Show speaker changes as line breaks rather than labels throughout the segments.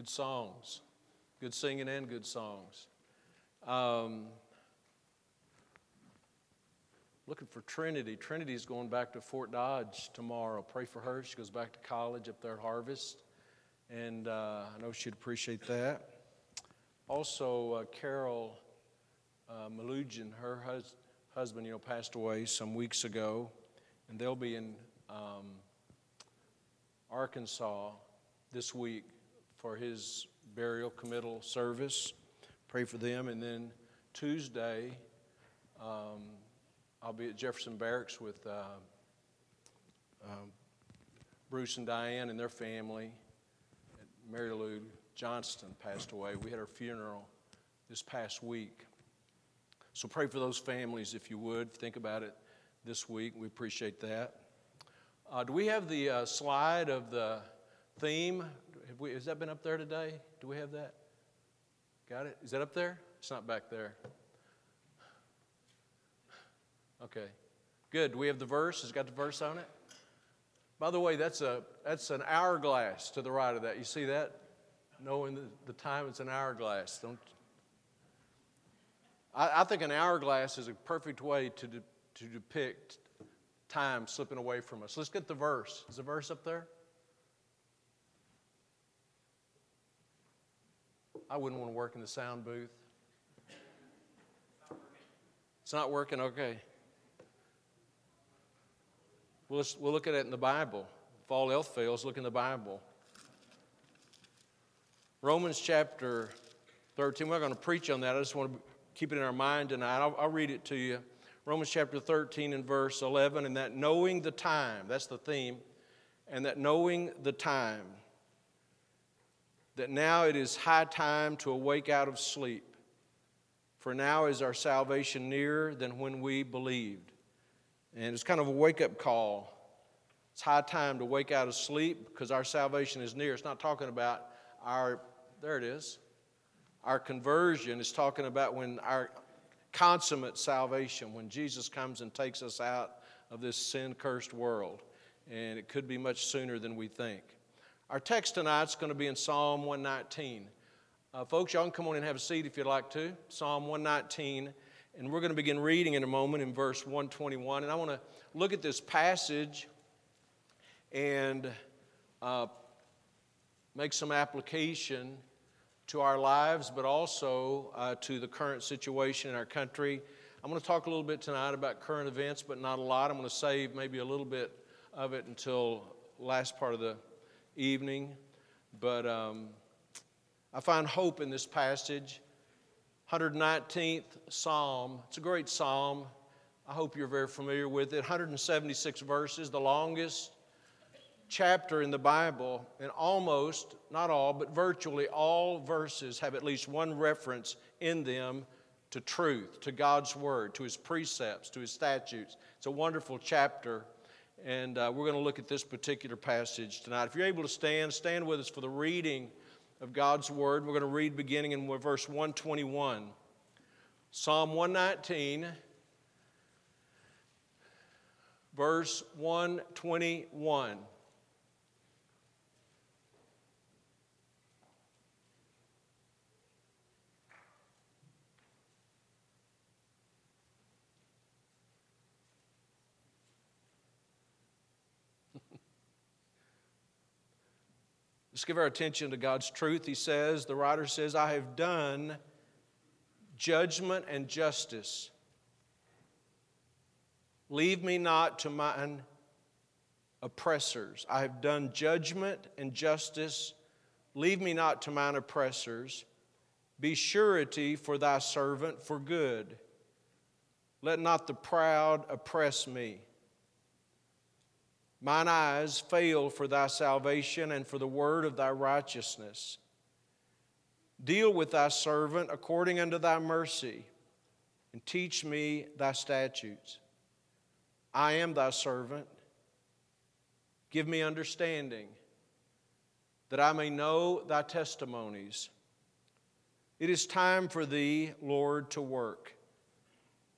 Good songs, good singing, and good songs. Um, looking for Trinity. Trinity's going back to Fort Dodge tomorrow. Pray for her. She goes back to college up there at Harvest. And uh, I know she'd appreciate that. Also, uh, Carol uh, Malugian, her hus- husband, you know, passed away some weeks ago. And they'll be in um, Arkansas this week for his burial committal service. Pray for them. And then Tuesday, um, I'll be at Jefferson Barracks with uh, uh, Bruce and Diane and their family. Mary Lou Johnston passed away. We had her funeral this past week. So pray for those families if you would. Think about it this week. We appreciate that. Uh, do we have the uh, slide of the theme? We, has that been up there today? Do we have that? Got it? Is that up there? It's not back there. Okay. Good. Do we have the verse? Has got the verse on it? By the way, that's, a, that's an hourglass to the right of that. You see that? Knowing the, the time, it's an hourglass. Don't, I, I think an hourglass is a perfect way to, de, to depict time slipping away from us. Let's get the verse. Is the verse up there? I wouldn't want to work in the sound booth. It's not working? Okay. We'll, we'll look at it in the Bible. If all else fails, look in the Bible. Romans chapter 13. We're not going to preach on that. I just want to keep it in our mind tonight. I'll, I'll read it to you. Romans chapter 13 and verse 11. And that knowing the time, that's the theme, and that knowing the time, that now it is high time to awake out of sleep. For now is our salvation nearer than when we believed. And it's kind of a wake up call. It's high time to wake out of sleep because our salvation is near. It's not talking about our, there it is. Our conversion is talking about when our consummate salvation, when Jesus comes and takes us out of this sin cursed world. And it could be much sooner than we think. Our text tonight is going to be in Psalm 119. Uh, folks, y'all can come on and have a seat if you'd like to. Psalm 119. And we're going to begin reading in a moment in verse 121. And I want to look at this passage and uh, make some application to our lives, but also uh, to the current situation in our country. I'm going to talk a little bit tonight about current events, but not a lot. I'm going to save maybe a little bit of it until last part of the evening, but um, I find hope in this passage. 119th Psalm. It's a great psalm. I hope you're very familiar with it. 176 verses, the longest chapter in the Bible, and almost, not all, but virtually all verses have at least one reference in them to truth, to God's Word, to His precepts, to His statutes. It's a wonderful chapter. And uh, we're going to look at this particular passage tonight. If you're able to stand, stand with us for the reading of God's Word. We're going to read beginning in verse 121. Psalm 119, verse 121. Let's give our attention to God's truth. He says, the writer says, I have done judgment and justice. Leave me not to mine oppressors. I have done judgment and justice. Leave me not to mine oppressors. Be surety for thy servant for good. Let not the proud oppress me. Mine eyes fail for thy salvation and for the word of thy righteousness. Deal with thy servant according unto thy mercy, and teach me thy statutes. I am thy servant. Give me understanding, that I may know thy testimonies. It is time for thee, Lord, to work,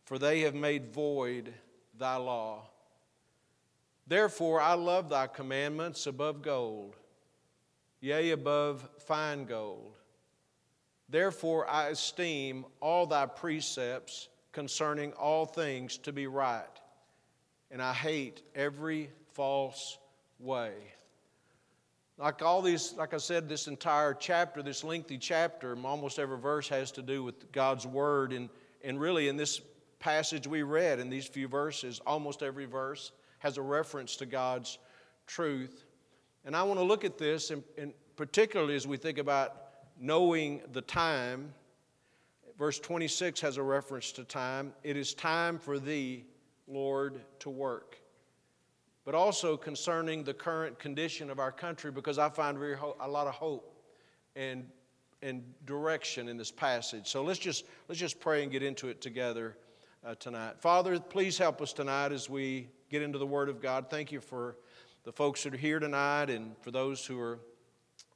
for they have made void thy law. Therefore, I love thy commandments above gold, yea, above fine gold. Therefore, I esteem all thy precepts concerning all things to be right, and I hate every false way. Like all these, like I said, this entire chapter, this lengthy chapter, almost every verse has to do with God's Word. And, and really, in this passage we read, in these few verses, almost every verse has a reference to God's truth. And I want to look at this, and, and particularly as we think about knowing the time. Verse 26 has a reference to time. It is time for thee, Lord, to work but also concerning the current condition of our country because I find very ho- a lot of hope and, and direction in this passage. So let's just, let's just pray and get into it together uh, tonight. Father, please help us tonight as we get into the Word of God. Thank you for the folks that are here tonight and for those who are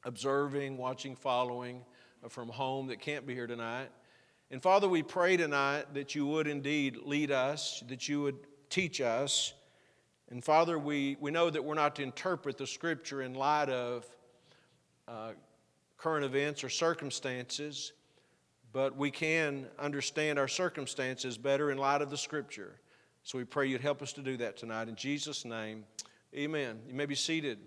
observing, watching, following from home that can't be here tonight. And Father, we pray tonight that you would indeed lead us, that you would teach us and Father, we, we know that we're not to interpret the Scripture in light of uh, current events or circumstances, but we can understand our circumstances better in light of the Scripture. So we pray you'd help us to do that tonight. In Jesus' name, amen. You may be seated.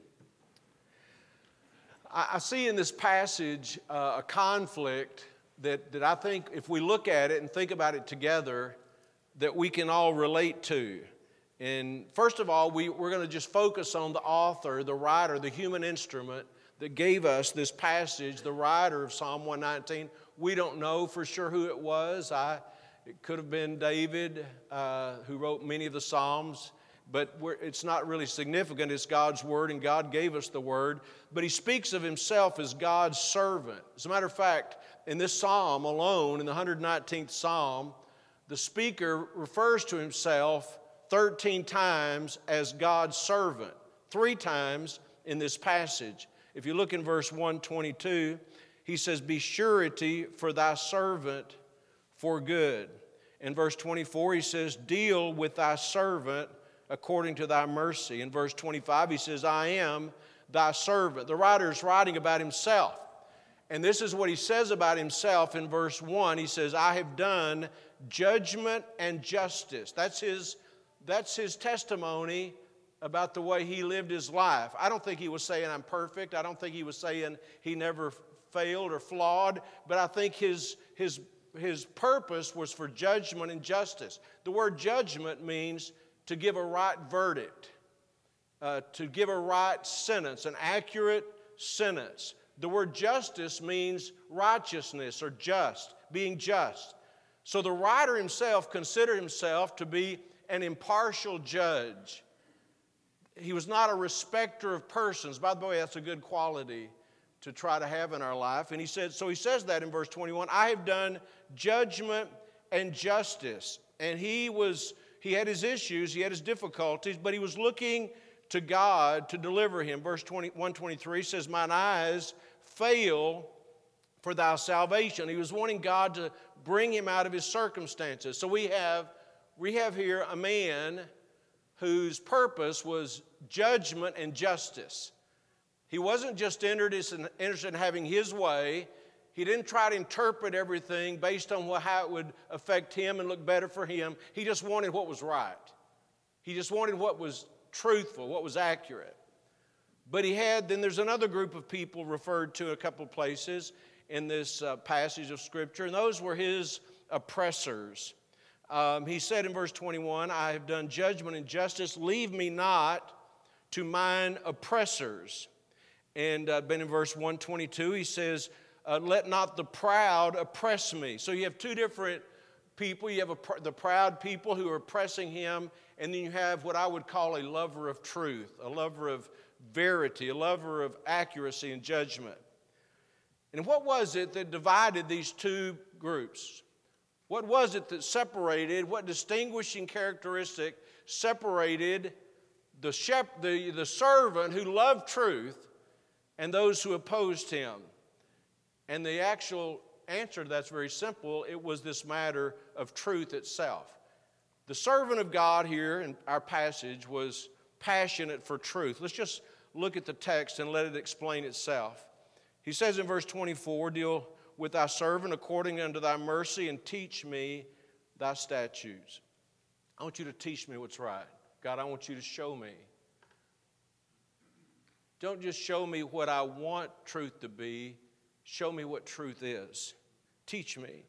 I, see in this passage uh, a conflict that, that I think, if we look at it and think about it together, that we can all relate to. And first of all, we, we're going to just focus on the author, the writer, the human instrument that gave us this passage, the writer of Psalm 119. We don't know for sure who it was. I, it could have been David, uh, who wrote many of the Psalms, but it's not really significant. It's God's word, and God gave us the word. But he speaks of himself as God's servant. As a matter of fact, in this psalm alone, in the 119th psalm, the speaker refers to himself 13 times as God's servant, three times in this passage. If you look in verse 122, he says, Be surety for thy servant for good. In verse 24, he says, Deal with thy servant according to thy mercy. In verse 25, he says, I am thy servant. The writer is writing about himself. And this is what he says about himself in verse 1. He says, I have done judgment and justice. That's his that's his testimony about the way he lived his life. I don't think he was saying I'm perfect. I don't think he was saying he never failed or flawed, but I think his, his, his purpose was for judgment and justice. The word judgment means to give a right verdict, uh, to give a right sentence, an accurate sentence. The word justice means righteousness or just, being just. So the writer himself considered himself to be an impartial judge. He was not a respecter of persons. By the way, that's a good quality to try to have in our life. And he said, so he says that in verse 21 I have done judgment and justice. And he was, he had his issues, he had his difficulties, but he was looking to God to deliver him. Verse 20, 123 says, Mine eyes fail for thy salvation. He was wanting God to bring him out of his circumstances. So we have we have here a man whose purpose was judgment and justice. He wasn't just interested in having his way. He didn't try to interpret everything based on how it would affect him and look better for him. He just wanted what was right. He just wanted what was truthful, what was accurate. But he had, then there's another group of people referred to a couple places in this uh, passage of Scripture, and those were his oppressors. Um, he said in verse 21, I have done judgment and justice. Leave me not to mine oppressors. And uh, then in verse 122, he says, uh, Let not the proud oppress me. So you have two different people. You have a, the proud people who are oppressing him, and then you have what I would call a lover of truth, a lover of verity, a lover of accuracy and judgment. And what was it that divided these two groups? What was it that separated, what distinguishing characteristic separated the, shep- the, the servant who loved truth and those who opposed him? And the actual answer to that's very simple it was this matter of truth itself. The servant of God here in our passage was passionate for truth. Let's just look at the text and let it explain itself. He says in verse 24, Deal with thy servant according unto thy mercy and teach me thy statutes. I want you to teach me what's right. God, I want you to show me. Don't just show me what I want truth to be, show me what truth is. Teach me.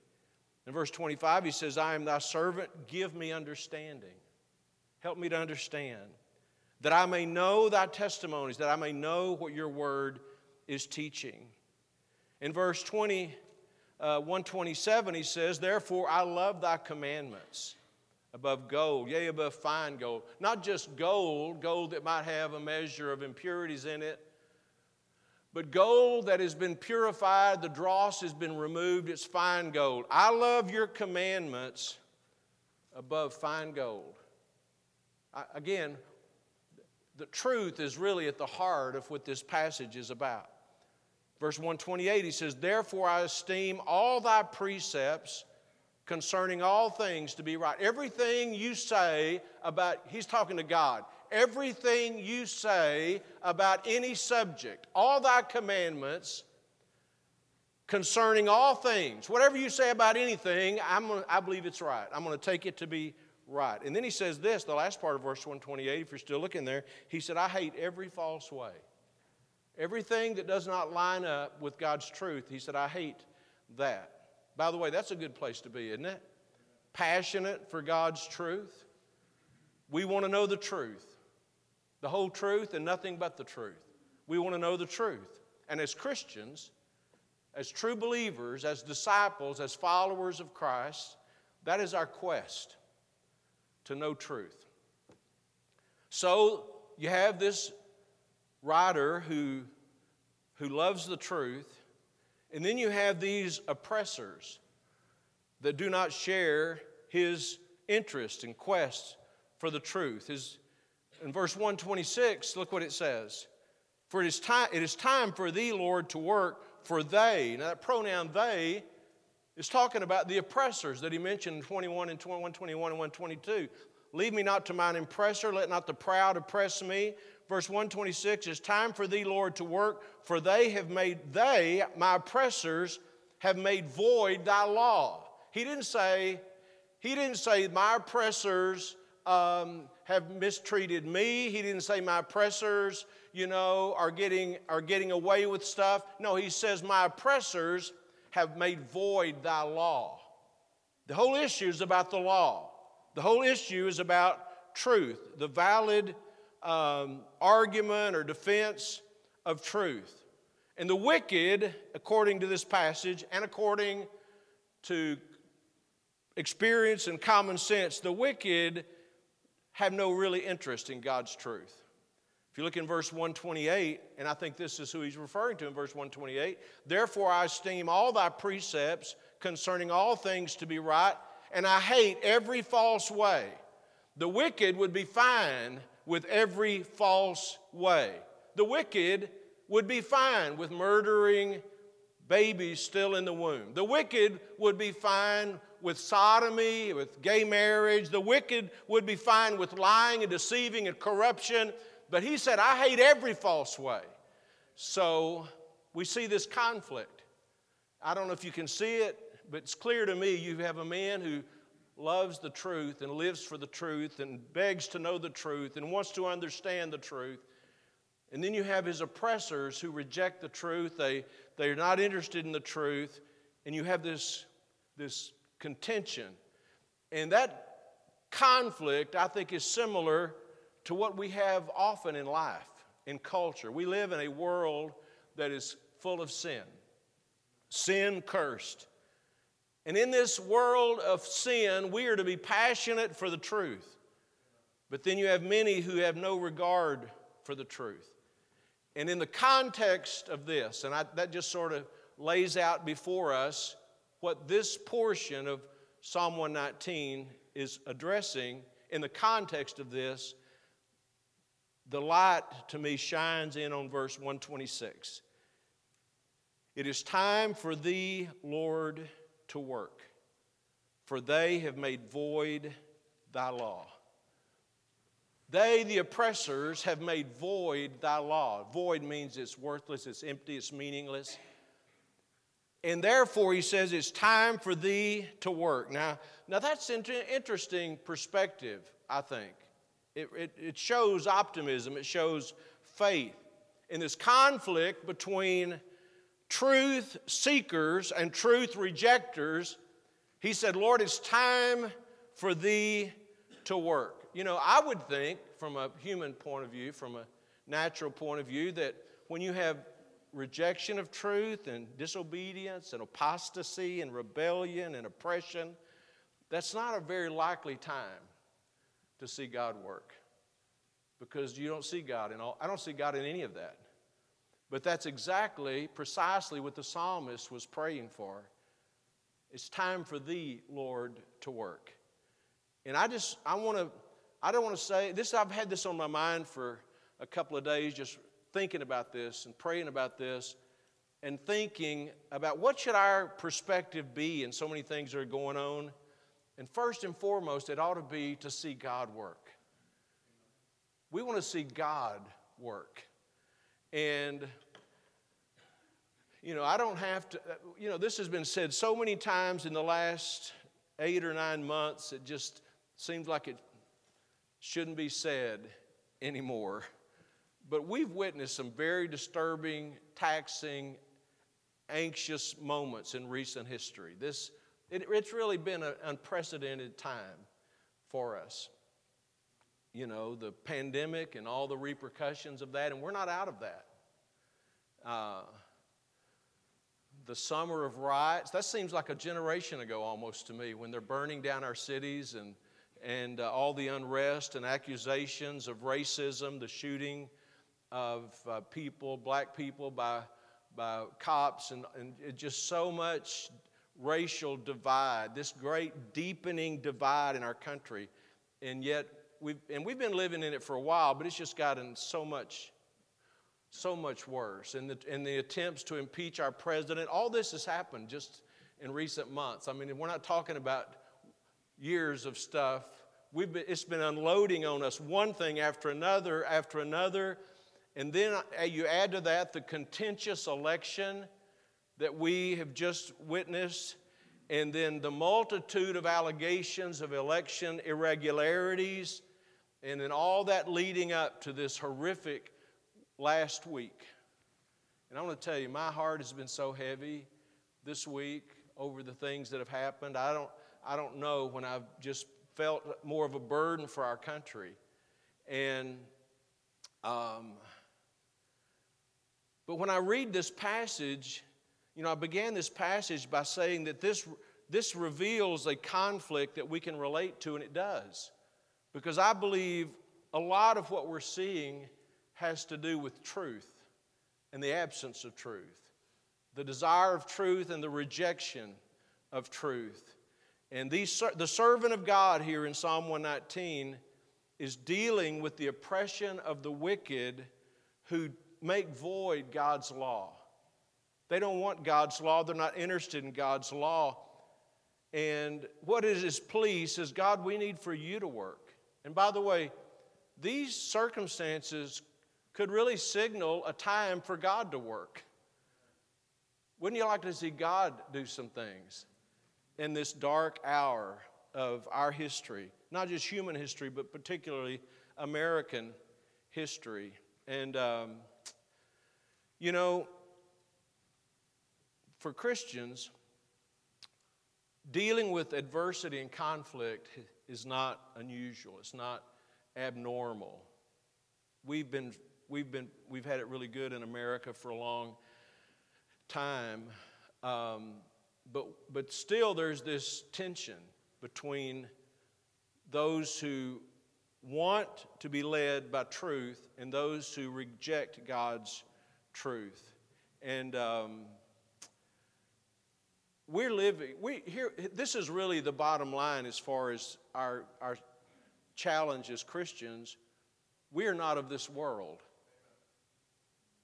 In verse 25, he says, I am thy servant, give me understanding. Help me to understand, that I may know thy testimonies, that I may know what your word is teaching. In verse 20, uh, 127, he says, Therefore I love thy commandments above gold, yea, above fine gold. Not just gold, gold that might have a measure of impurities in it, but gold that has been purified, the dross has been removed, it's fine gold. I love your commandments above fine gold. I, again, the truth is really at the heart of what this passage is about. Verse 128, he says, Therefore I esteem all thy precepts concerning all things to be right. Everything you say about, he's talking to God, everything you say about any subject, all thy commandments concerning all things, whatever you say about anything, I'm I believe it's right. I'm going to take it to be right. And then he says this, the last part of verse 128, if you're still looking there, he said, I hate every false way. Everything that does not line up with God's truth, he said, I hate that. By the way, that's a good place to be, isn't it? Passionate for God's truth. We want to know the truth, the whole truth and nothing but the truth. We want to know the truth. And as Christians, as true believers, as disciples, as followers of Christ, that is our quest to know truth. So you have this writer who, who loves the truth and then you have these oppressors that do not share his interest and quest for the truth. His, in verse 126, look what it says. For it is, time, it is time for thee, Lord, to work for they. Now, that pronoun they is talking about the oppressors that he mentioned in 21 and 21, 21 and 122. Leave me not to mine oppressor, let not the proud oppress me. Verse 126 it's time for thee lord to work for they have made they my oppressors have made void thy law. He didn't say he didn't say my oppressors um, have mistreated me. He didn't say my oppressors you know are getting are getting away with stuff. No he says my oppressors have made void thy law. The whole issue is about the law the whole issue is about truth the valid um, argument or defense of truth. And the wicked, according to this passage and according to experience and common sense, the wicked have no really interest in God's truth. If you look in verse 128, and I think this is who he's referring to in verse 128, therefore I esteem all thy precepts concerning all things to be right, and I hate every false way. The wicked would be fine with every false way. The wicked would be fine with murdering babies still in the womb. The wicked would be fine with sodomy, with gay marriage. The wicked would be fine with lying and deceiving and corruption. But he said, I hate every false way. So we see this conflict. I don't know if you can see it, but it's clear to me you have a man who loves the truth and lives for the truth and begs to know the truth and wants to understand the truth. And then you have his oppressors who reject the truth, they, they're not interested in the truth, and you have this, this contention. And that conflict, I think, is similar to what we have often in life, in culture. We live in a world that is full of sin, sin cursed. And in this world of sin, we are to be passionate for the truth. But then you have many who have no regard for the truth. And in the context of this, and I, that just sort of lays out before us what this portion of Psalm 119 is addressing, in the context of this, the light to me shines in on verse 126. It is time for thee, Lord, to work, for they have made void thy law. They, the oppressors, have made void thy law. Void means it's worthless, it's empty, it's meaningless. And therefore, he says, it's time for thee to work. Now, now that's an interesting perspective, I think. It, it, it shows optimism, it shows faith. In this conflict between truth seekers and truth rejectors, he said, Lord, it's time for thee to work. You know, I would think, from a human point of view, from a natural point of view, that when you have rejection of truth and disobedience and apostasy and rebellion and oppression, that's not a very likely time to see God work because you don't see God in all. I don't see God in any of that. But that's exactly, precisely what the psalmist was praying for. It's time for thee, Lord, to work. And I just, I want to, I don't want to say, this, I've had this on my mind for a couple of days, just thinking about this and praying about this and thinking about what should our perspective be in so many things that are going on. And first and foremost, it ought to be to see God work. We want to see God work. And, you know, I don't have to, uh, you know, this has been said so many times in the last eight or nine months, it just seems like it shouldn't be said anymore. But we've witnessed some very disturbing, taxing, anxious moments in recent history. This, it, it's really been an unprecedented time for us. You know, the pandemic and all the repercussions of that, and we're not out of that. Uh, the summer of riots, that seems like a generation ago almost to me when they're burning down our cities and, and uh, all the unrest and accusations of racism, the shooting of uh, people, black people, by, by cops, and, and just so much racial divide, this great deepening divide in our country. And yet, we've, and we've been living in it for a while, but it's just gotten so much, so much worse. And the, and the attempts to impeach our president, all this has happened just in recent months. I mean, we're not talking about years of stuff. We've been, it's been unloading on us one thing after another after another and then uh, you add to that the contentious election that we have just witnessed, and then the multitude of allegations of election irregularities, and then all that leading up to this horrific last week. And I want to tell you, my heart has been so heavy this week over the things that have happened. I don't, I don't know when I've just felt more of a burden for our country. And um, but when I read this passage, you know, I began this passage by saying that this, this reveals a conflict that we can relate to, and it does. Because I believe a lot of what we're seeing has to do with truth and the absence of truth, the desire of truth and the rejection of truth. And these, the servant of God here in Psalm 119 is dealing with the oppression of the wicked who make void God's law. They don't want God's law, they're not interested in God's law. And what is his plea says, God, we need for you to work. And by the way, these circumstances could really signal a time for God to work. Wouldn't you like to see God do some things in this dark hour of our history? Not just human history, but particularly American history. And um, you know, for Christians, dealing with adversity and conflict is not unusual, it's not abnormal. We've been, we've been, we've had it really good in America for a long time, um, but, but still there's this tension between those who want to be led by truth and those who reject God's truth. And um, we're living, we, here, this is really the bottom line as far as our, our challenge as Christians. We are not of this world.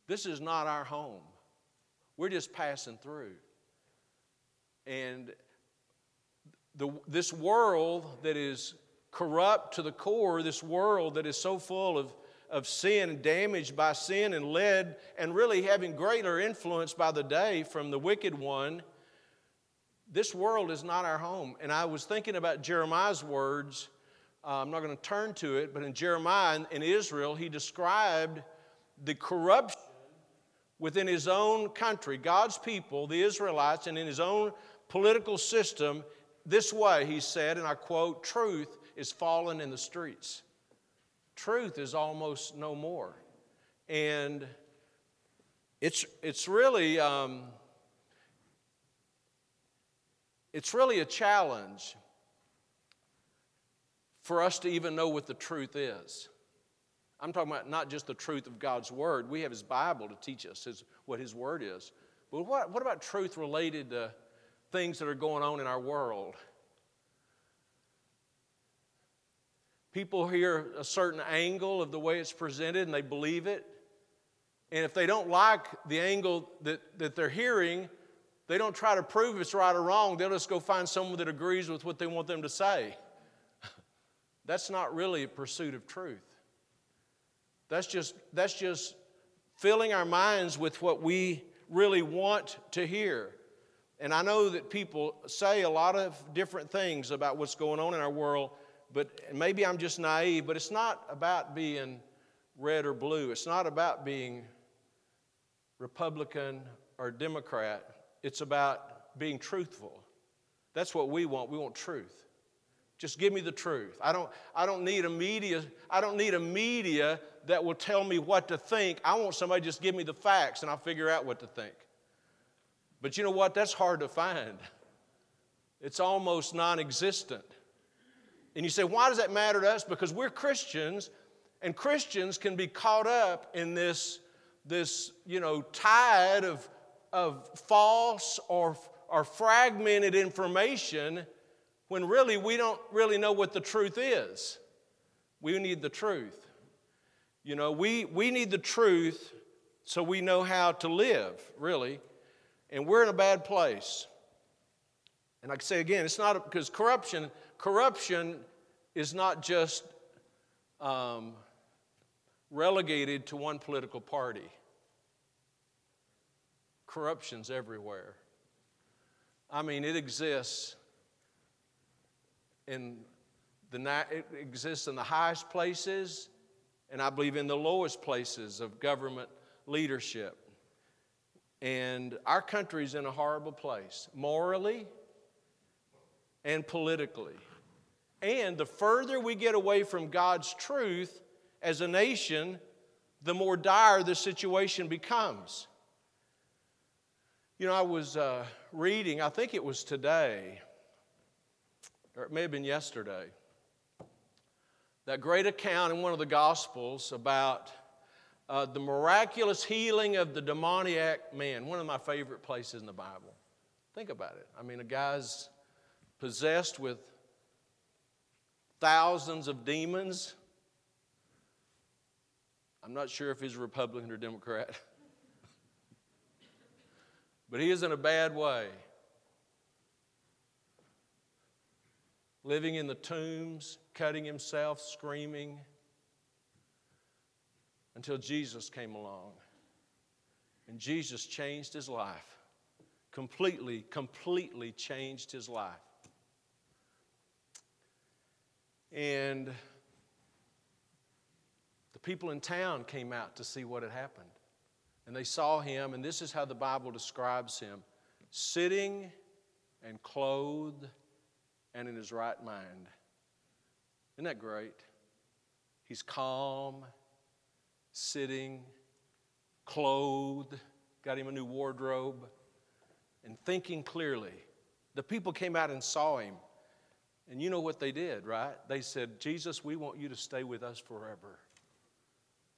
This is not our home. We're just passing through. And the, this world that is corrupt to the core, this world that is so full of, of sin and damaged by sin and led and really having greater influence by the day from the wicked one, this world is not our home. And I was thinking about Jeremiah's words. Uh, I'm not going to turn to it, but in Jeremiah in Israel, he described the corruption within his own country, God's people, the Israelites, and in his own political system this way. He said, and I quote, truth is fallen in the streets. Truth is almost no more. And it's, it's really. Um, it's really a challenge for us to even know what the truth is. I'm talking about not just the truth of God's Word. We have His Bible to teach us his, what His Word is. But what, what about truth related to things that are going on in our world? People hear a certain angle of the way it's presented and they believe it. And if they don't like the angle that, that they're hearing, they don't try to prove it's right or wrong. They'll just go find someone that agrees with what they want them to say. That's not really a pursuit of truth. That's just, that's just filling our minds with what we really want to hear. And I know that people say a lot of different things about what's going on in our world, but maybe I'm just naive, but it's not about being red or blue. It's not about being Republican or Democrat. It's about being truthful. That's what we want. We want truth. Just give me the truth. I don't, I don't need a media, I don't need a media that will tell me what to think. I want somebody just give me the facts and I'll figure out what to think. But you know what? That's hard to find. It's almost non existent. And you say, why does that matter to us? Because we're Christians, and Christians can be caught up in this, this you know, tide of, of false or, or fragmented information when really we don't really know what the truth is. We need the truth. You know, we, we need the truth so we know how to live, really. And we're in a bad place. And I say again, it's not because corruption, corruption is not just um, relegated to one political party. Corruption's everywhere. I mean, it exists in the it exists in the highest places and I believe in the lowest places of government leadership. And our country's in a horrible place, morally and politically. And the further we get away from God's truth as a nation, the more dire the situation becomes. You know, I was uh, reading, I think it was today, or it may have been yesterday that great account in one of the Gospels about uh, the miraculous healing of the demoniac man, one of my favorite places in the Bible. Think about it. I mean, a guy's possessed with thousands of demons. I'm not sure if he's a Republican or Democrat, but he is in a bad way. living in the tombs, cutting himself, screaming, until Jesus came along. And Jesus changed his life. Completely, completely changed his life. And the people in town came out to see what had happened. And they saw him, and this is how the Bible describes him sitting and clothed and in his right mind. Isn't that great? He's calm, sitting, clothed, got him a new wardrobe, and thinking clearly. The people came out and saw him. And you know what they did, right? They said, Jesus, we want you to stay with us forever.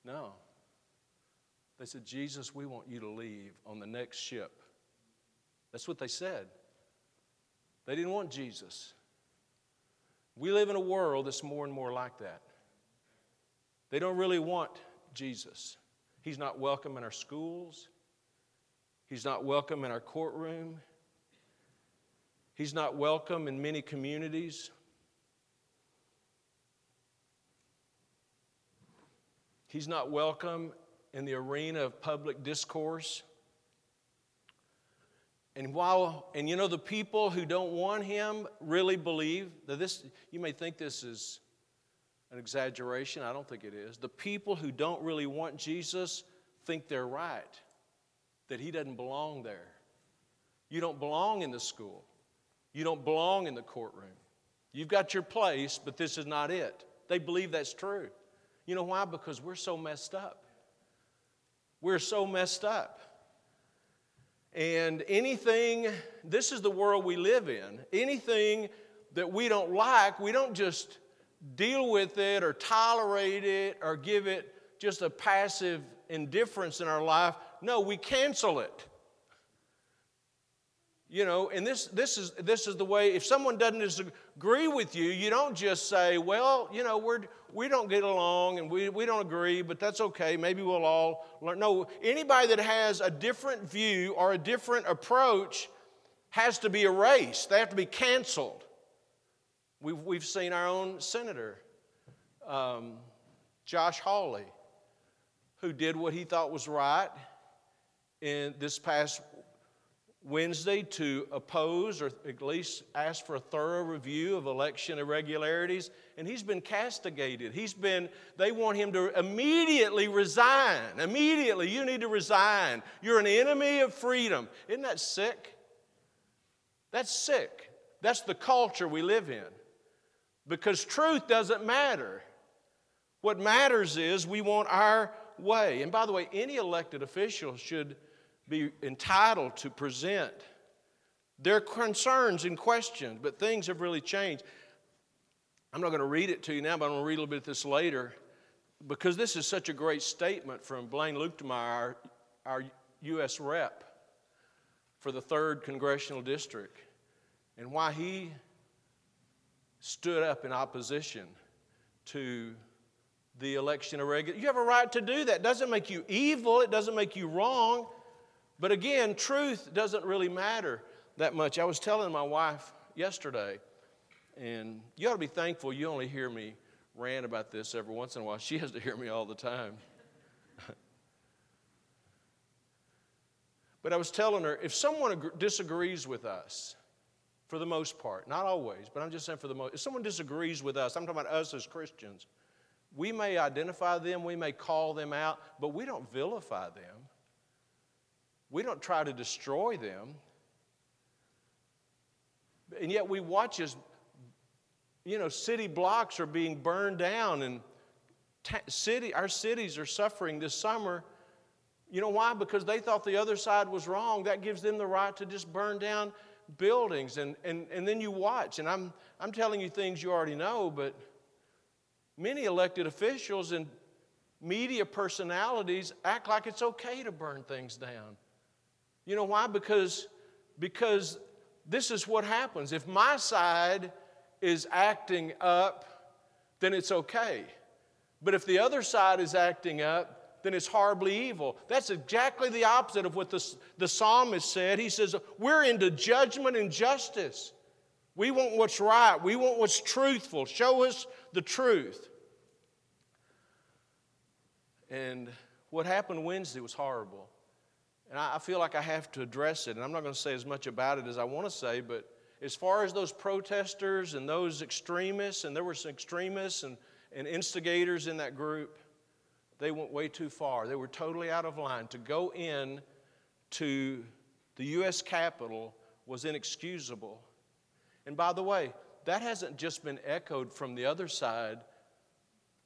No. They said, Jesus, we want you to leave on the next ship. That's what they said. They didn't want Jesus. We live in a world that's more and more like that. They don't really want Jesus. He's not welcome in our schools, He's not welcome in our courtroom, He's not welcome in many communities. He's not welcome in the arena of public discourse. And while, and you know, the people who don't want him really believe that this, you may think this is an exaggeration. I don't think it is. The people who don't really want Jesus think they're right, that he doesn't belong there. You don't belong in the school, you don't belong in the courtroom. You've got your place, but this is not it. They believe that's true. You know why? Because we're so messed up. We're so messed up. And anything, this is the world we live in, anything that we don't like, we don't just deal with it or tolerate it or give it just a passive indifference in our life. No, we cancel it. You know, and this, this, is, this is the way, if someone doesn't disagree with you, you don't just say, well, you know, we're, we don't get along and we, we don't agree, but that's okay. Maybe we'll all learn. No, anybody that has a different view or a different approach has to be erased, they have to be canceled. We've, we've seen our own senator, um, Josh Hawley, who did what he thought was right in this past Wednesday to oppose or at least ask for a thorough review of election irregularities, and he's been castigated. He's been, they want him to immediately resign. Immediately, you need to resign. You're an enemy of freedom. Isn't that sick? That's sick. That's the culture we live in. Because truth doesn't matter. What matters is we want our way. And by the way, any elected official should be entitled to present their concerns and questions, but things have really changed. I'm not going to read it to you now, but I'm going to read a little bit of this later because this is such a great statement from Blaine Luetkemeyer, our, our U.S. rep for the 3rd Congressional District, and why he stood up in opposition to the election irregular. You have a right to do that. It doesn't make you evil, it doesn't make you wrong. But again, truth doesn't really matter that much. I was telling my wife yesterday, and you ought to be thankful you only hear me rant about this every once in a while. She has to hear me all the time. but I was telling her if someone disagrees with us, for the most part, not always, but I'm just saying for the most, if someone disagrees with us, I'm talking about us as Christians, we may identify them, we may call them out, but we don't vilify them. We don't try to destroy them. And yet we watch as, you know, city blocks are being burned down and city, our cities are suffering this summer. You know why? Because they thought the other side was wrong. That gives them the right to just burn down buildings. And, and, and then you watch. And I'm, I'm telling you things you already know, but many elected officials and media personalities act like it's okay to burn things down. You know why? Because, because this is what happens. If my side is acting up, then it's okay. But if the other side is acting up, then it's horribly evil. That's exactly the opposite of what the, the psalmist said. He says, We're into judgment and justice. We want what's right, we want what's truthful. Show us the truth. And what happened Wednesday was horrible. And I feel like I have to address it. And I'm not going to say as much about it as I want to say, but as far as those protesters and those extremists, and there were some extremists and, and instigators in that group, they went way too far. They were totally out of line. To go in to the U.S. Capitol was inexcusable. And by the way, that hasn't just been echoed from the other side.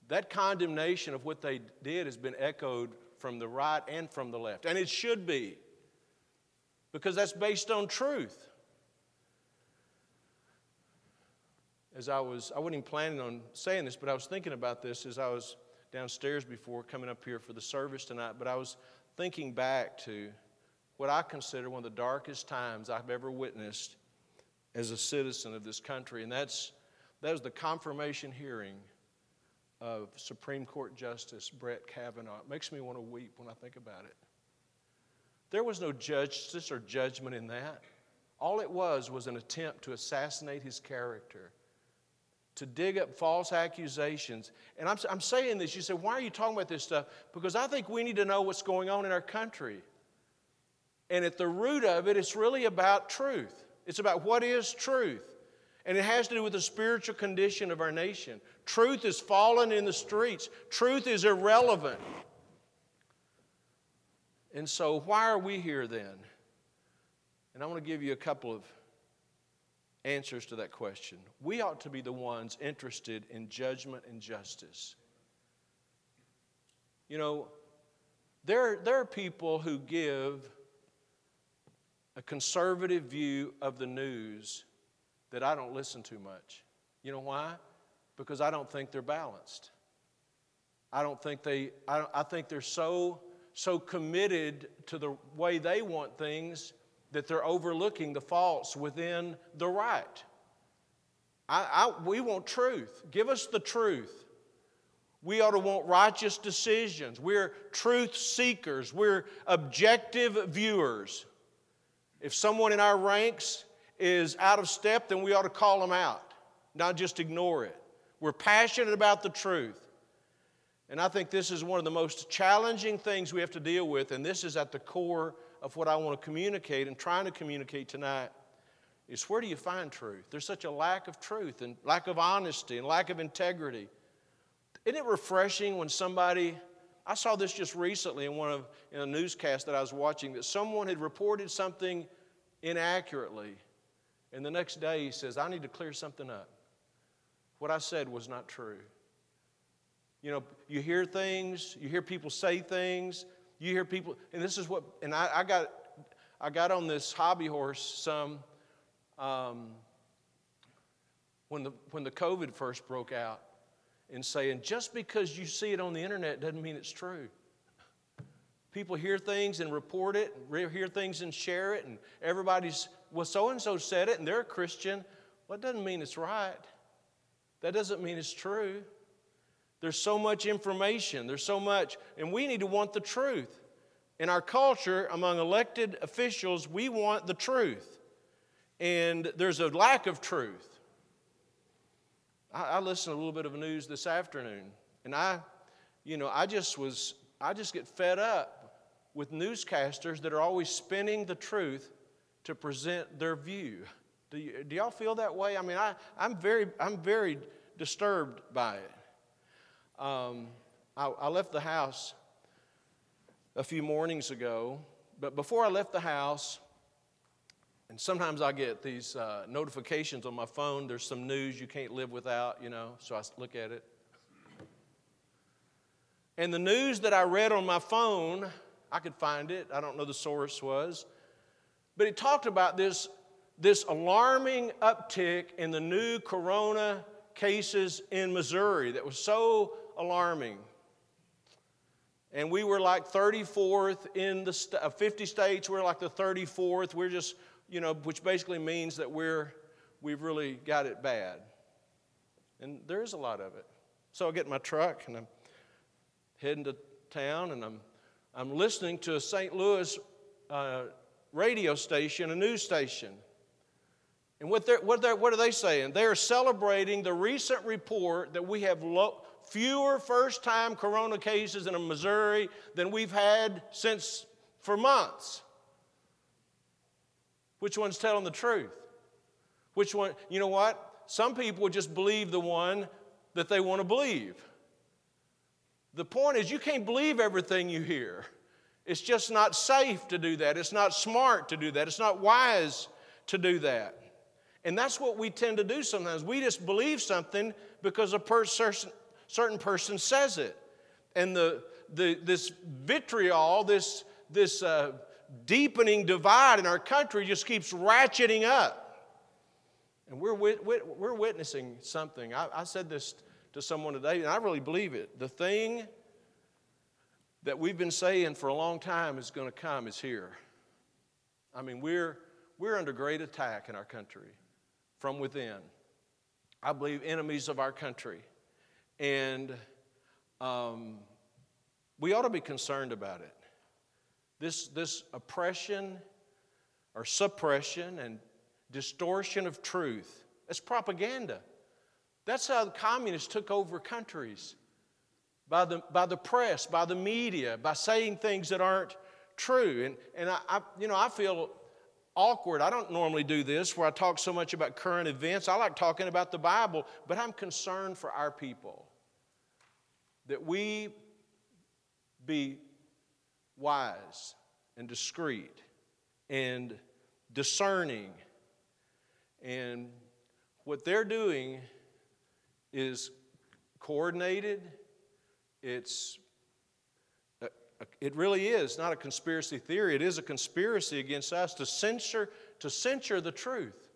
That condemnation of what they did has been echoed from the right and from the left. And it should be, because that's based on truth. As I was, I wasn't even planning on saying this, but I was thinking about this as I was downstairs before coming up here for the service tonight. But I was thinking back to what I consider one of the darkest times I've ever witnessed as a citizen of this country, and that's that was the confirmation hearing of Supreme Court Justice Brett Kavanaugh. It makes me want to weep when I think about it. There was no justice or judgment in that. All it was was an attempt to assassinate his character to dig up false accusations. And I'm, I'm saying this, you say, why are you talking about this stuff? Because I think we need to know what's going on in our country. And at the root of it, it's really about truth. It's about what is truth. And it has to do with the spiritual condition of our nation. Truth is fallen in the streets, truth is irrelevant. And so, why are we here then? And I want to give you a couple of answers to that question. We ought to be the ones interested in judgment and justice. You know, there, there are people who give a conservative view of the news that I don't listen to much. You know why? Because I don't think they're balanced. I don't think they, I, I think they're so, so committed to the way they want things that they're overlooking the faults within the right. I, I, we want truth. Give us the truth. We ought to want righteous decisions. We're truth seekers. We're objective viewers. If someone in our ranks is out of step, then we ought to call them out, not just ignore it. We're passionate about the truth. And I think this is one of the most challenging things we have to deal with, and this is at the core of what I want to communicate and trying to communicate tonight is where do you find truth? There's such a lack of truth and lack of honesty and lack of integrity. Isn't it refreshing when somebody I saw this just recently in one of in a newscast that I was watching that someone had reported something inaccurately and the next day he says, I need to clear something up. What I said was not true. You know, you hear things, you hear people say things, you hear people, and this is what, and I, I got, I got on this hobby horse some um, when the when the COVID first broke out, and saying just because you see it on the internet doesn't mean it's true. People hear things and report it, and hear things and share it, and everybody's well, so and so said it, and they're a Christian. Well, that doesn't mean it's right. That doesn't mean it's true. There's so much information, there's so much, and we need to want the truth. In our culture, among elected officials, we want the truth. And there's a lack of truth. I, I listened to a little bit of news this afternoon, and I, you know, I just was, I just get fed up with newscasters that are always spinning the truth to present their view. Do, you, do y'all feel that way? I mean, I, I'm, very, I'm very disturbed by it. Um, I, I left the house a few mornings ago, but before I left the house, and sometimes I get these uh, notifications on my phone. There's some news you can't live without, you know, so I look at it. And the news that I read on my phone, I could find it, I don't know the source was, but it talked about this, this alarming uptick in the new corona cases in Missouri that was so alarming. And we were like 34th in the st- 50 states, we're like the 34th. We're just, you know, which basically means that we're, we've really got it bad. And there's a lot of it. So I get in my truck and I'm heading to town and I'm, I'm listening to a St. Louis uh, radio station, a news station. And what, they're, what, they're, what are they saying? They are celebrating the recent report that we have lo- fewer first time corona cases in Missouri than we've had since for months. Which one's telling the truth? Which one, you know what? Some people just believe the one that they want to believe. The point is, you can't believe everything you hear. It's just not safe to do that. It's not smart to do that. It's not wise to do that. And that's what we tend to do sometimes. We just believe something because a per- certain person says it. And the, the, this vitriol, this, this uh, deepening divide in our country just keeps ratcheting up. And we're, wit- wit- we're witnessing something. I, I said this to someone today, and I really believe it. The thing that we've been saying for a long time is going to come is here. I mean, we're, we're under great attack in our country from within. I believe enemies of our country. And um, we ought to be concerned about it. This, this oppression or suppression and distortion of truth, it's propaganda. That's how the communists took over countries by the, by the press, by the media, by saying things that aren't true. And, and I, I, you know, I feel awkward. I don't normally do this where I talk so much about current events. I like talking about the Bible, but I'm concerned for our people that we be wise and discreet and discerning. And what they're doing is coordinated, it's it really is not a conspiracy theory. It is a conspiracy against us to censure, to censure the truth,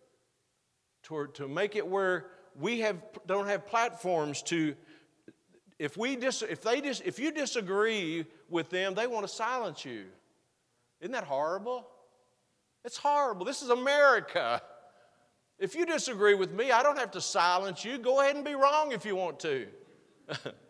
to, to make it where we have, don't have platforms to. If, we dis, if, they dis, if you disagree with them, they want to silence you. Isn't that horrible? It's horrible. This is America. If you disagree with me, I don't have to silence you. Go ahead and be wrong if you want to.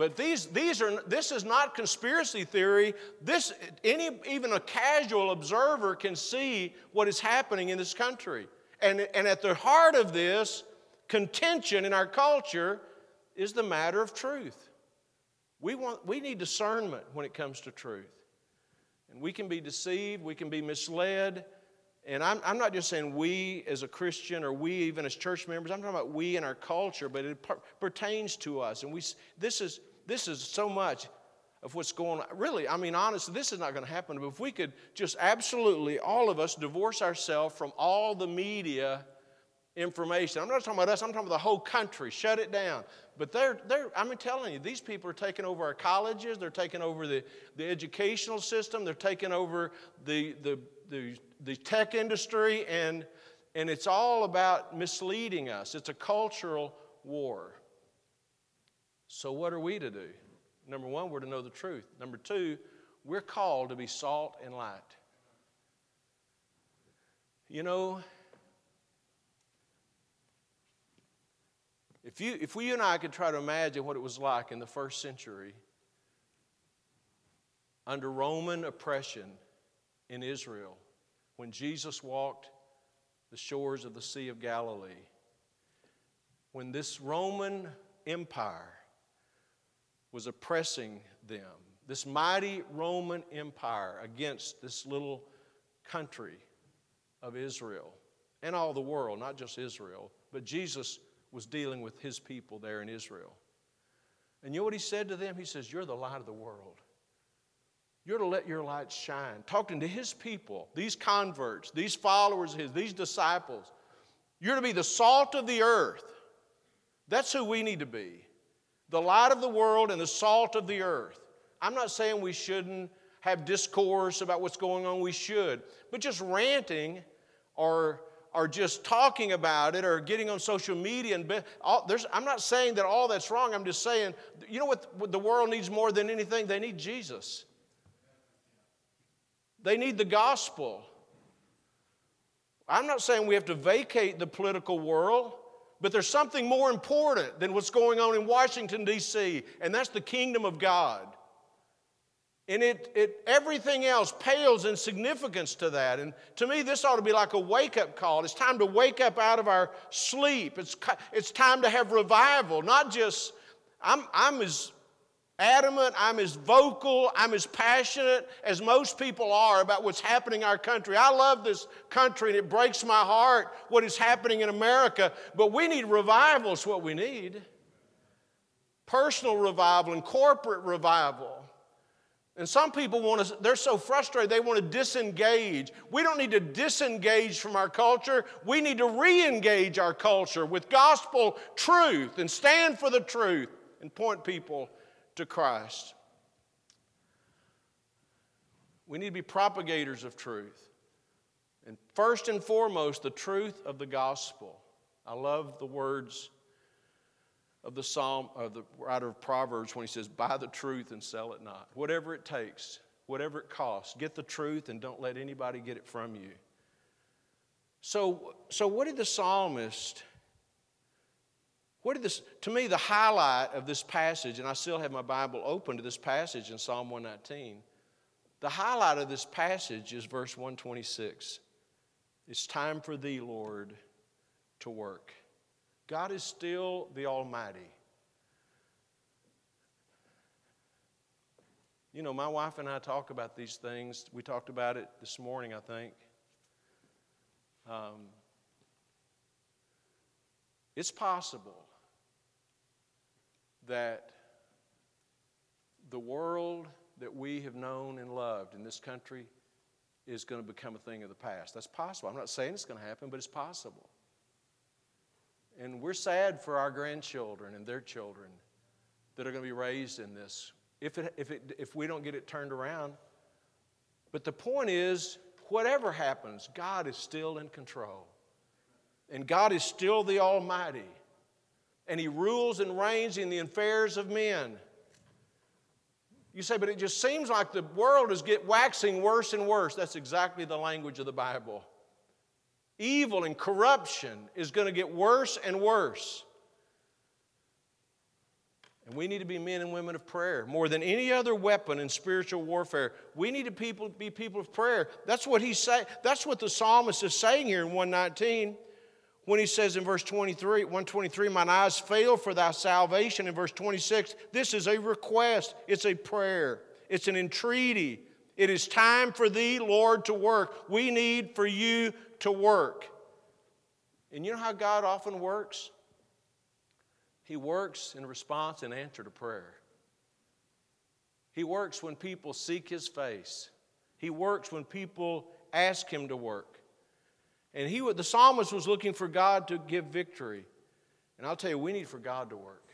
But these, these are, this is not conspiracy theory. This, any, even a casual observer can see what is happening in this country. And, and at the heart of this contention in our culture is the matter of truth. We, want, we need discernment when it comes to truth. And we can be deceived, we can be misled. And I'm, I'm not just saying we as a Christian or we even as church members, I'm talking about we in our culture, but it per- pertains to us. And we, this is, this is so much of what's going on. Really, I mean, honestly, this is not going to happen. But if we could just absolutely, all of us, divorce ourselves from all the media information. I'm not talking about us, I'm talking about the whole country. Shut it down. But they're, they're I'm telling you, these people are taking over our colleges, they're taking over the, the educational system, they're taking over the, the, the, the tech industry, and, and it's all about misleading us. It's a cultural war. So, what are we to do? Number one, we're to know the truth. Number two, we're called to be salt and light. You know, if, you, if we and I could try to imagine what it was like in the first century under Roman oppression in Israel when Jesus walked the shores of the Sea of Galilee, when this Roman Empire was oppressing them. This mighty Roman Empire against this little country of Israel and all the world, not just Israel, but Jesus was dealing with his people there in Israel. And you know what he said to them? He says, You're the light of the world. You're to let your light shine. Talking to his people, these converts, these followers of his, these disciples. You're to be the salt of the earth. That's who we need to be the light of the world and the salt of the earth. I'm not saying we shouldn't have discourse about what's going on, we should. But just ranting or, or just talking about it or getting on social media and be, all, I'm not saying that all that's wrong. I'm just saying, you know what, what the world needs more than anything? They need Jesus. They need the gospel. I'm not saying we have to vacate the political world. But there's something more important than what's going on in Washington, D.C., and that's the kingdom of God. And it, it, everything else pales in significance to that. And to me, this ought to be like a wake up call. It's time to wake up out of our sleep. It's, it's time to have revival, not just, I'm, I'm as adamant, I'm as vocal, I'm as passionate as most people are about what's happening in our country. I love this country and it breaks my heart what is happening in America, but we need revival, is what we need. Personal revival and corporate revival. And some people want to, they're so frustrated, they want to disengage. We don't need to disengage from our culture. We need to re engage our culture with gospel truth and stand for the truth and point people to Christ. We need to be propagators of truth. And first and foremost, the truth of the gospel. I love the words of the psalm of the writer of Proverbs when he says, Buy the truth and sell it not. Whatever it takes, whatever it costs, get the truth and don't let anybody get it from you. So, so what did the psalmist what did this, to me, the highlight of this passage, and I still have my Bible open to this passage in Psalm 119, the highlight of this passage is verse 126. It's time for thee, Lord, to work. God is still the Almighty. You know, my wife and I talk about these things. We talked about it this morning, I think. Um, it's possible that the world that we have known and loved in this country is going to become a thing of the past. That's possible. I'm not saying it's going to happen, but it's possible. And we're sad for our grandchildren and their children that are going to be raised in this if, it, if, it, if we don't get it turned around. But the point is, whatever happens, God is still in control. And God is still the Almighty. And He rules and reigns in the affairs of men. You say, but it just seems like the world is get waxing worse and worse. That's exactly the language of the Bible. Evil and corruption is going to get worse and worse. And we need to be men and women of prayer. More than any other weapon in spiritual warfare, we need to people, be people of prayer. That's what he's saying. That's what the psalmist is saying here in 119 when he says in verse 23, 123, mine eyes fail for thy salvation. In verse 26, this is a request, it's a prayer, it's an entreaty. It is time for thee, Lord, to work. We need for you to work. And you know how God often works? He works in response and answer to prayer. He works when people seek His face. He works when people ask Him to work. And he, the psalmist was looking for God to give victory. And I'll tell you, we need for God to work.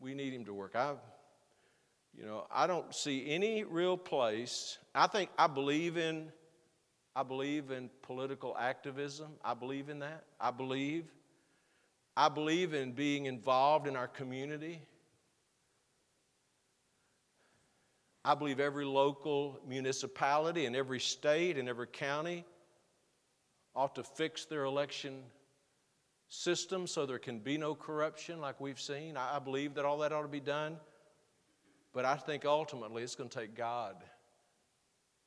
We need Him to work. I, you know, I don't see any real place. I think I believe in, I believe in political activism. I believe in that. I believe I believe in being involved in our community. I believe every local municipality and every state and every county ought to fix their election system so there can be no corruption like we've seen. I believe that all that ought to be done. But I think ultimately it's going to take God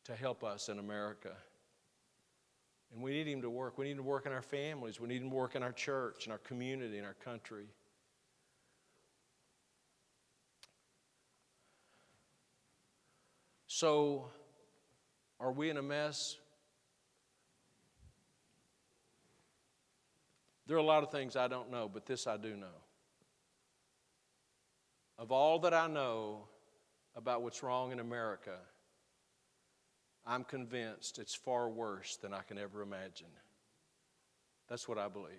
to help us in America. And we need Him to work. We need Him to work in our families. We need Him to work in our church, in our community, in our country. So, are we in a mess? There are a lot of things I don't know, but this I do know. Of all that I know about what's wrong in America, I'm convinced it's far worse than I can ever imagine. That's what I believe.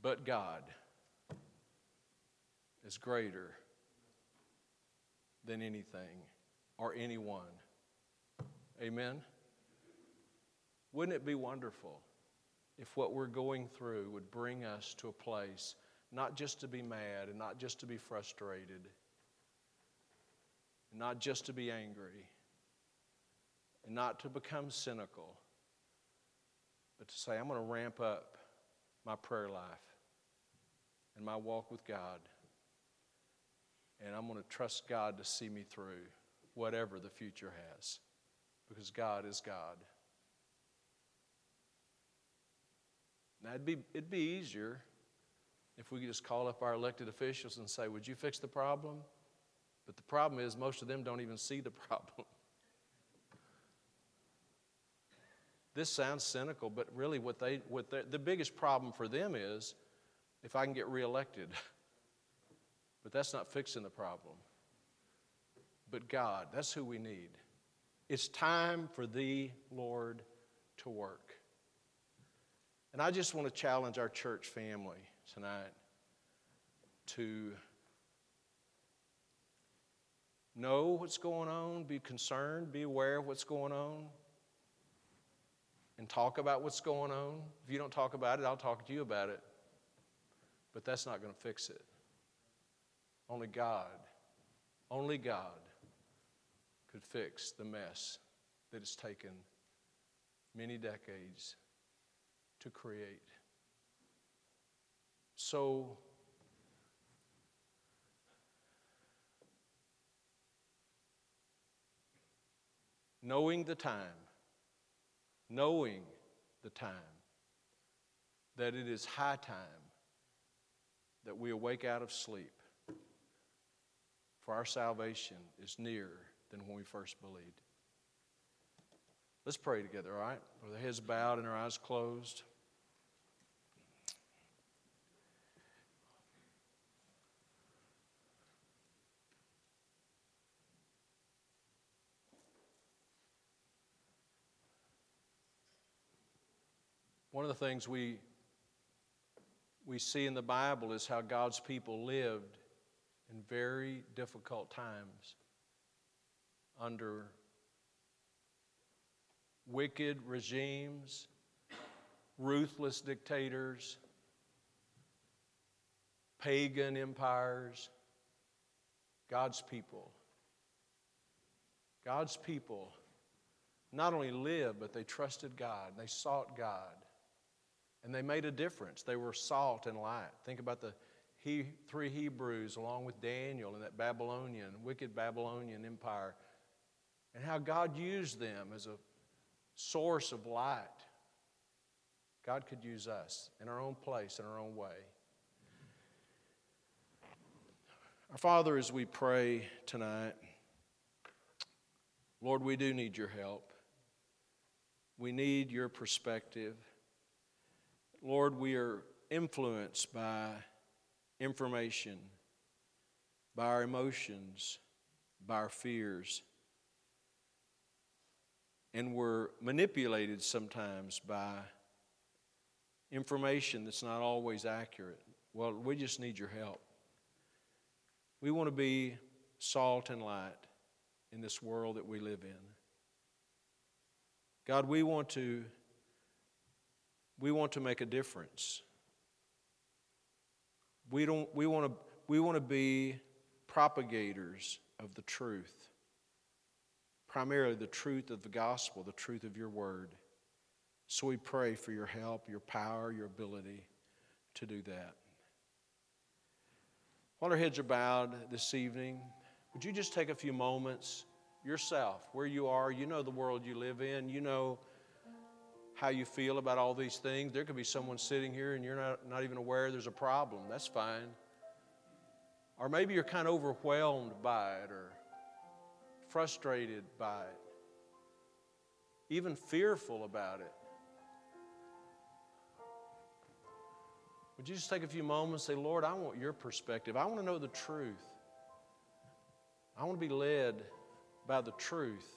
But God is greater than anything or anyone. Amen? Wouldn't it be wonderful if what we're going through would bring us to a place not just to be mad and not just to be frustrated, and not just to be angry, and not to become cynical, but to say, I'm going to ramp up my prayer life and my walk with God, and I'm going to trust God to see me through whatever the future has, because God is God. Now, it'd be, it'd be easier if we could just call up our elected officials and say, Would you fix the problem? But the problem is, most of them don't even see the problem. this sounds cynical, but really, what they, what the biggest problem for them is if I can get reelected. but that's not fixing the problem but God. That's who we need. It's time for Thee, Lord, to work. And I just want to challenge our church family tonight to know what's going on, be concerned, be aware of what's going on, and talk about what's going on. If you don't talk about it, I'll talk to you about it. But that's not going to fix it. Only God, only God could fix the mess that has taken many decades to create. So, knowing the time, knowing the time, that it is high time that we awake out of sleep, for our salvation is nearer than when we first believed. Let's pray together, all right? With our heads bowed and our eyes closed. One of the things we, we see in the Bible is how God's people lived in very difficult times under wicked regimes, ruthless dictators, pagan empires. God's people. God's people not only lived, but they trusted God. They sought God. And they made a difference. They were salt and light. Think about the he, three Hebrews along with Daniel in that Babylonian, wicked Babylonian empire, and how God used them as a source of light. God could use us in our own place, in our own way. Our Father, as we pray tonight, Lord, we do need your help. We need your perspective. Lord, we are influenced by information, by our emotions, by our fears. And we're manipulated sometimes by information that's not always accurate. Well, we just need your help. We want to be salt and light in this world that we live in. God, we want to we want to make a difference. We, don't, we, want to, we want to be propagators of the truth, primarily the truth of the gospel, the truth of your word. So we pray for your help, your power, your ability to do that. While our heads are bowed this evening, would you just take a few moments yourself, where you are? You know the world you live in. You know how you feel about all these things. There could be someone sitting here and you're not, not even aware there's a problem. That's fine. Or maybe you're kind of overwhelmed by it or frustrated by it, even fearful about it. Would you just take a few moments and say, Lord, I want your perspective. I want to know the truth. I want to be led by the truth.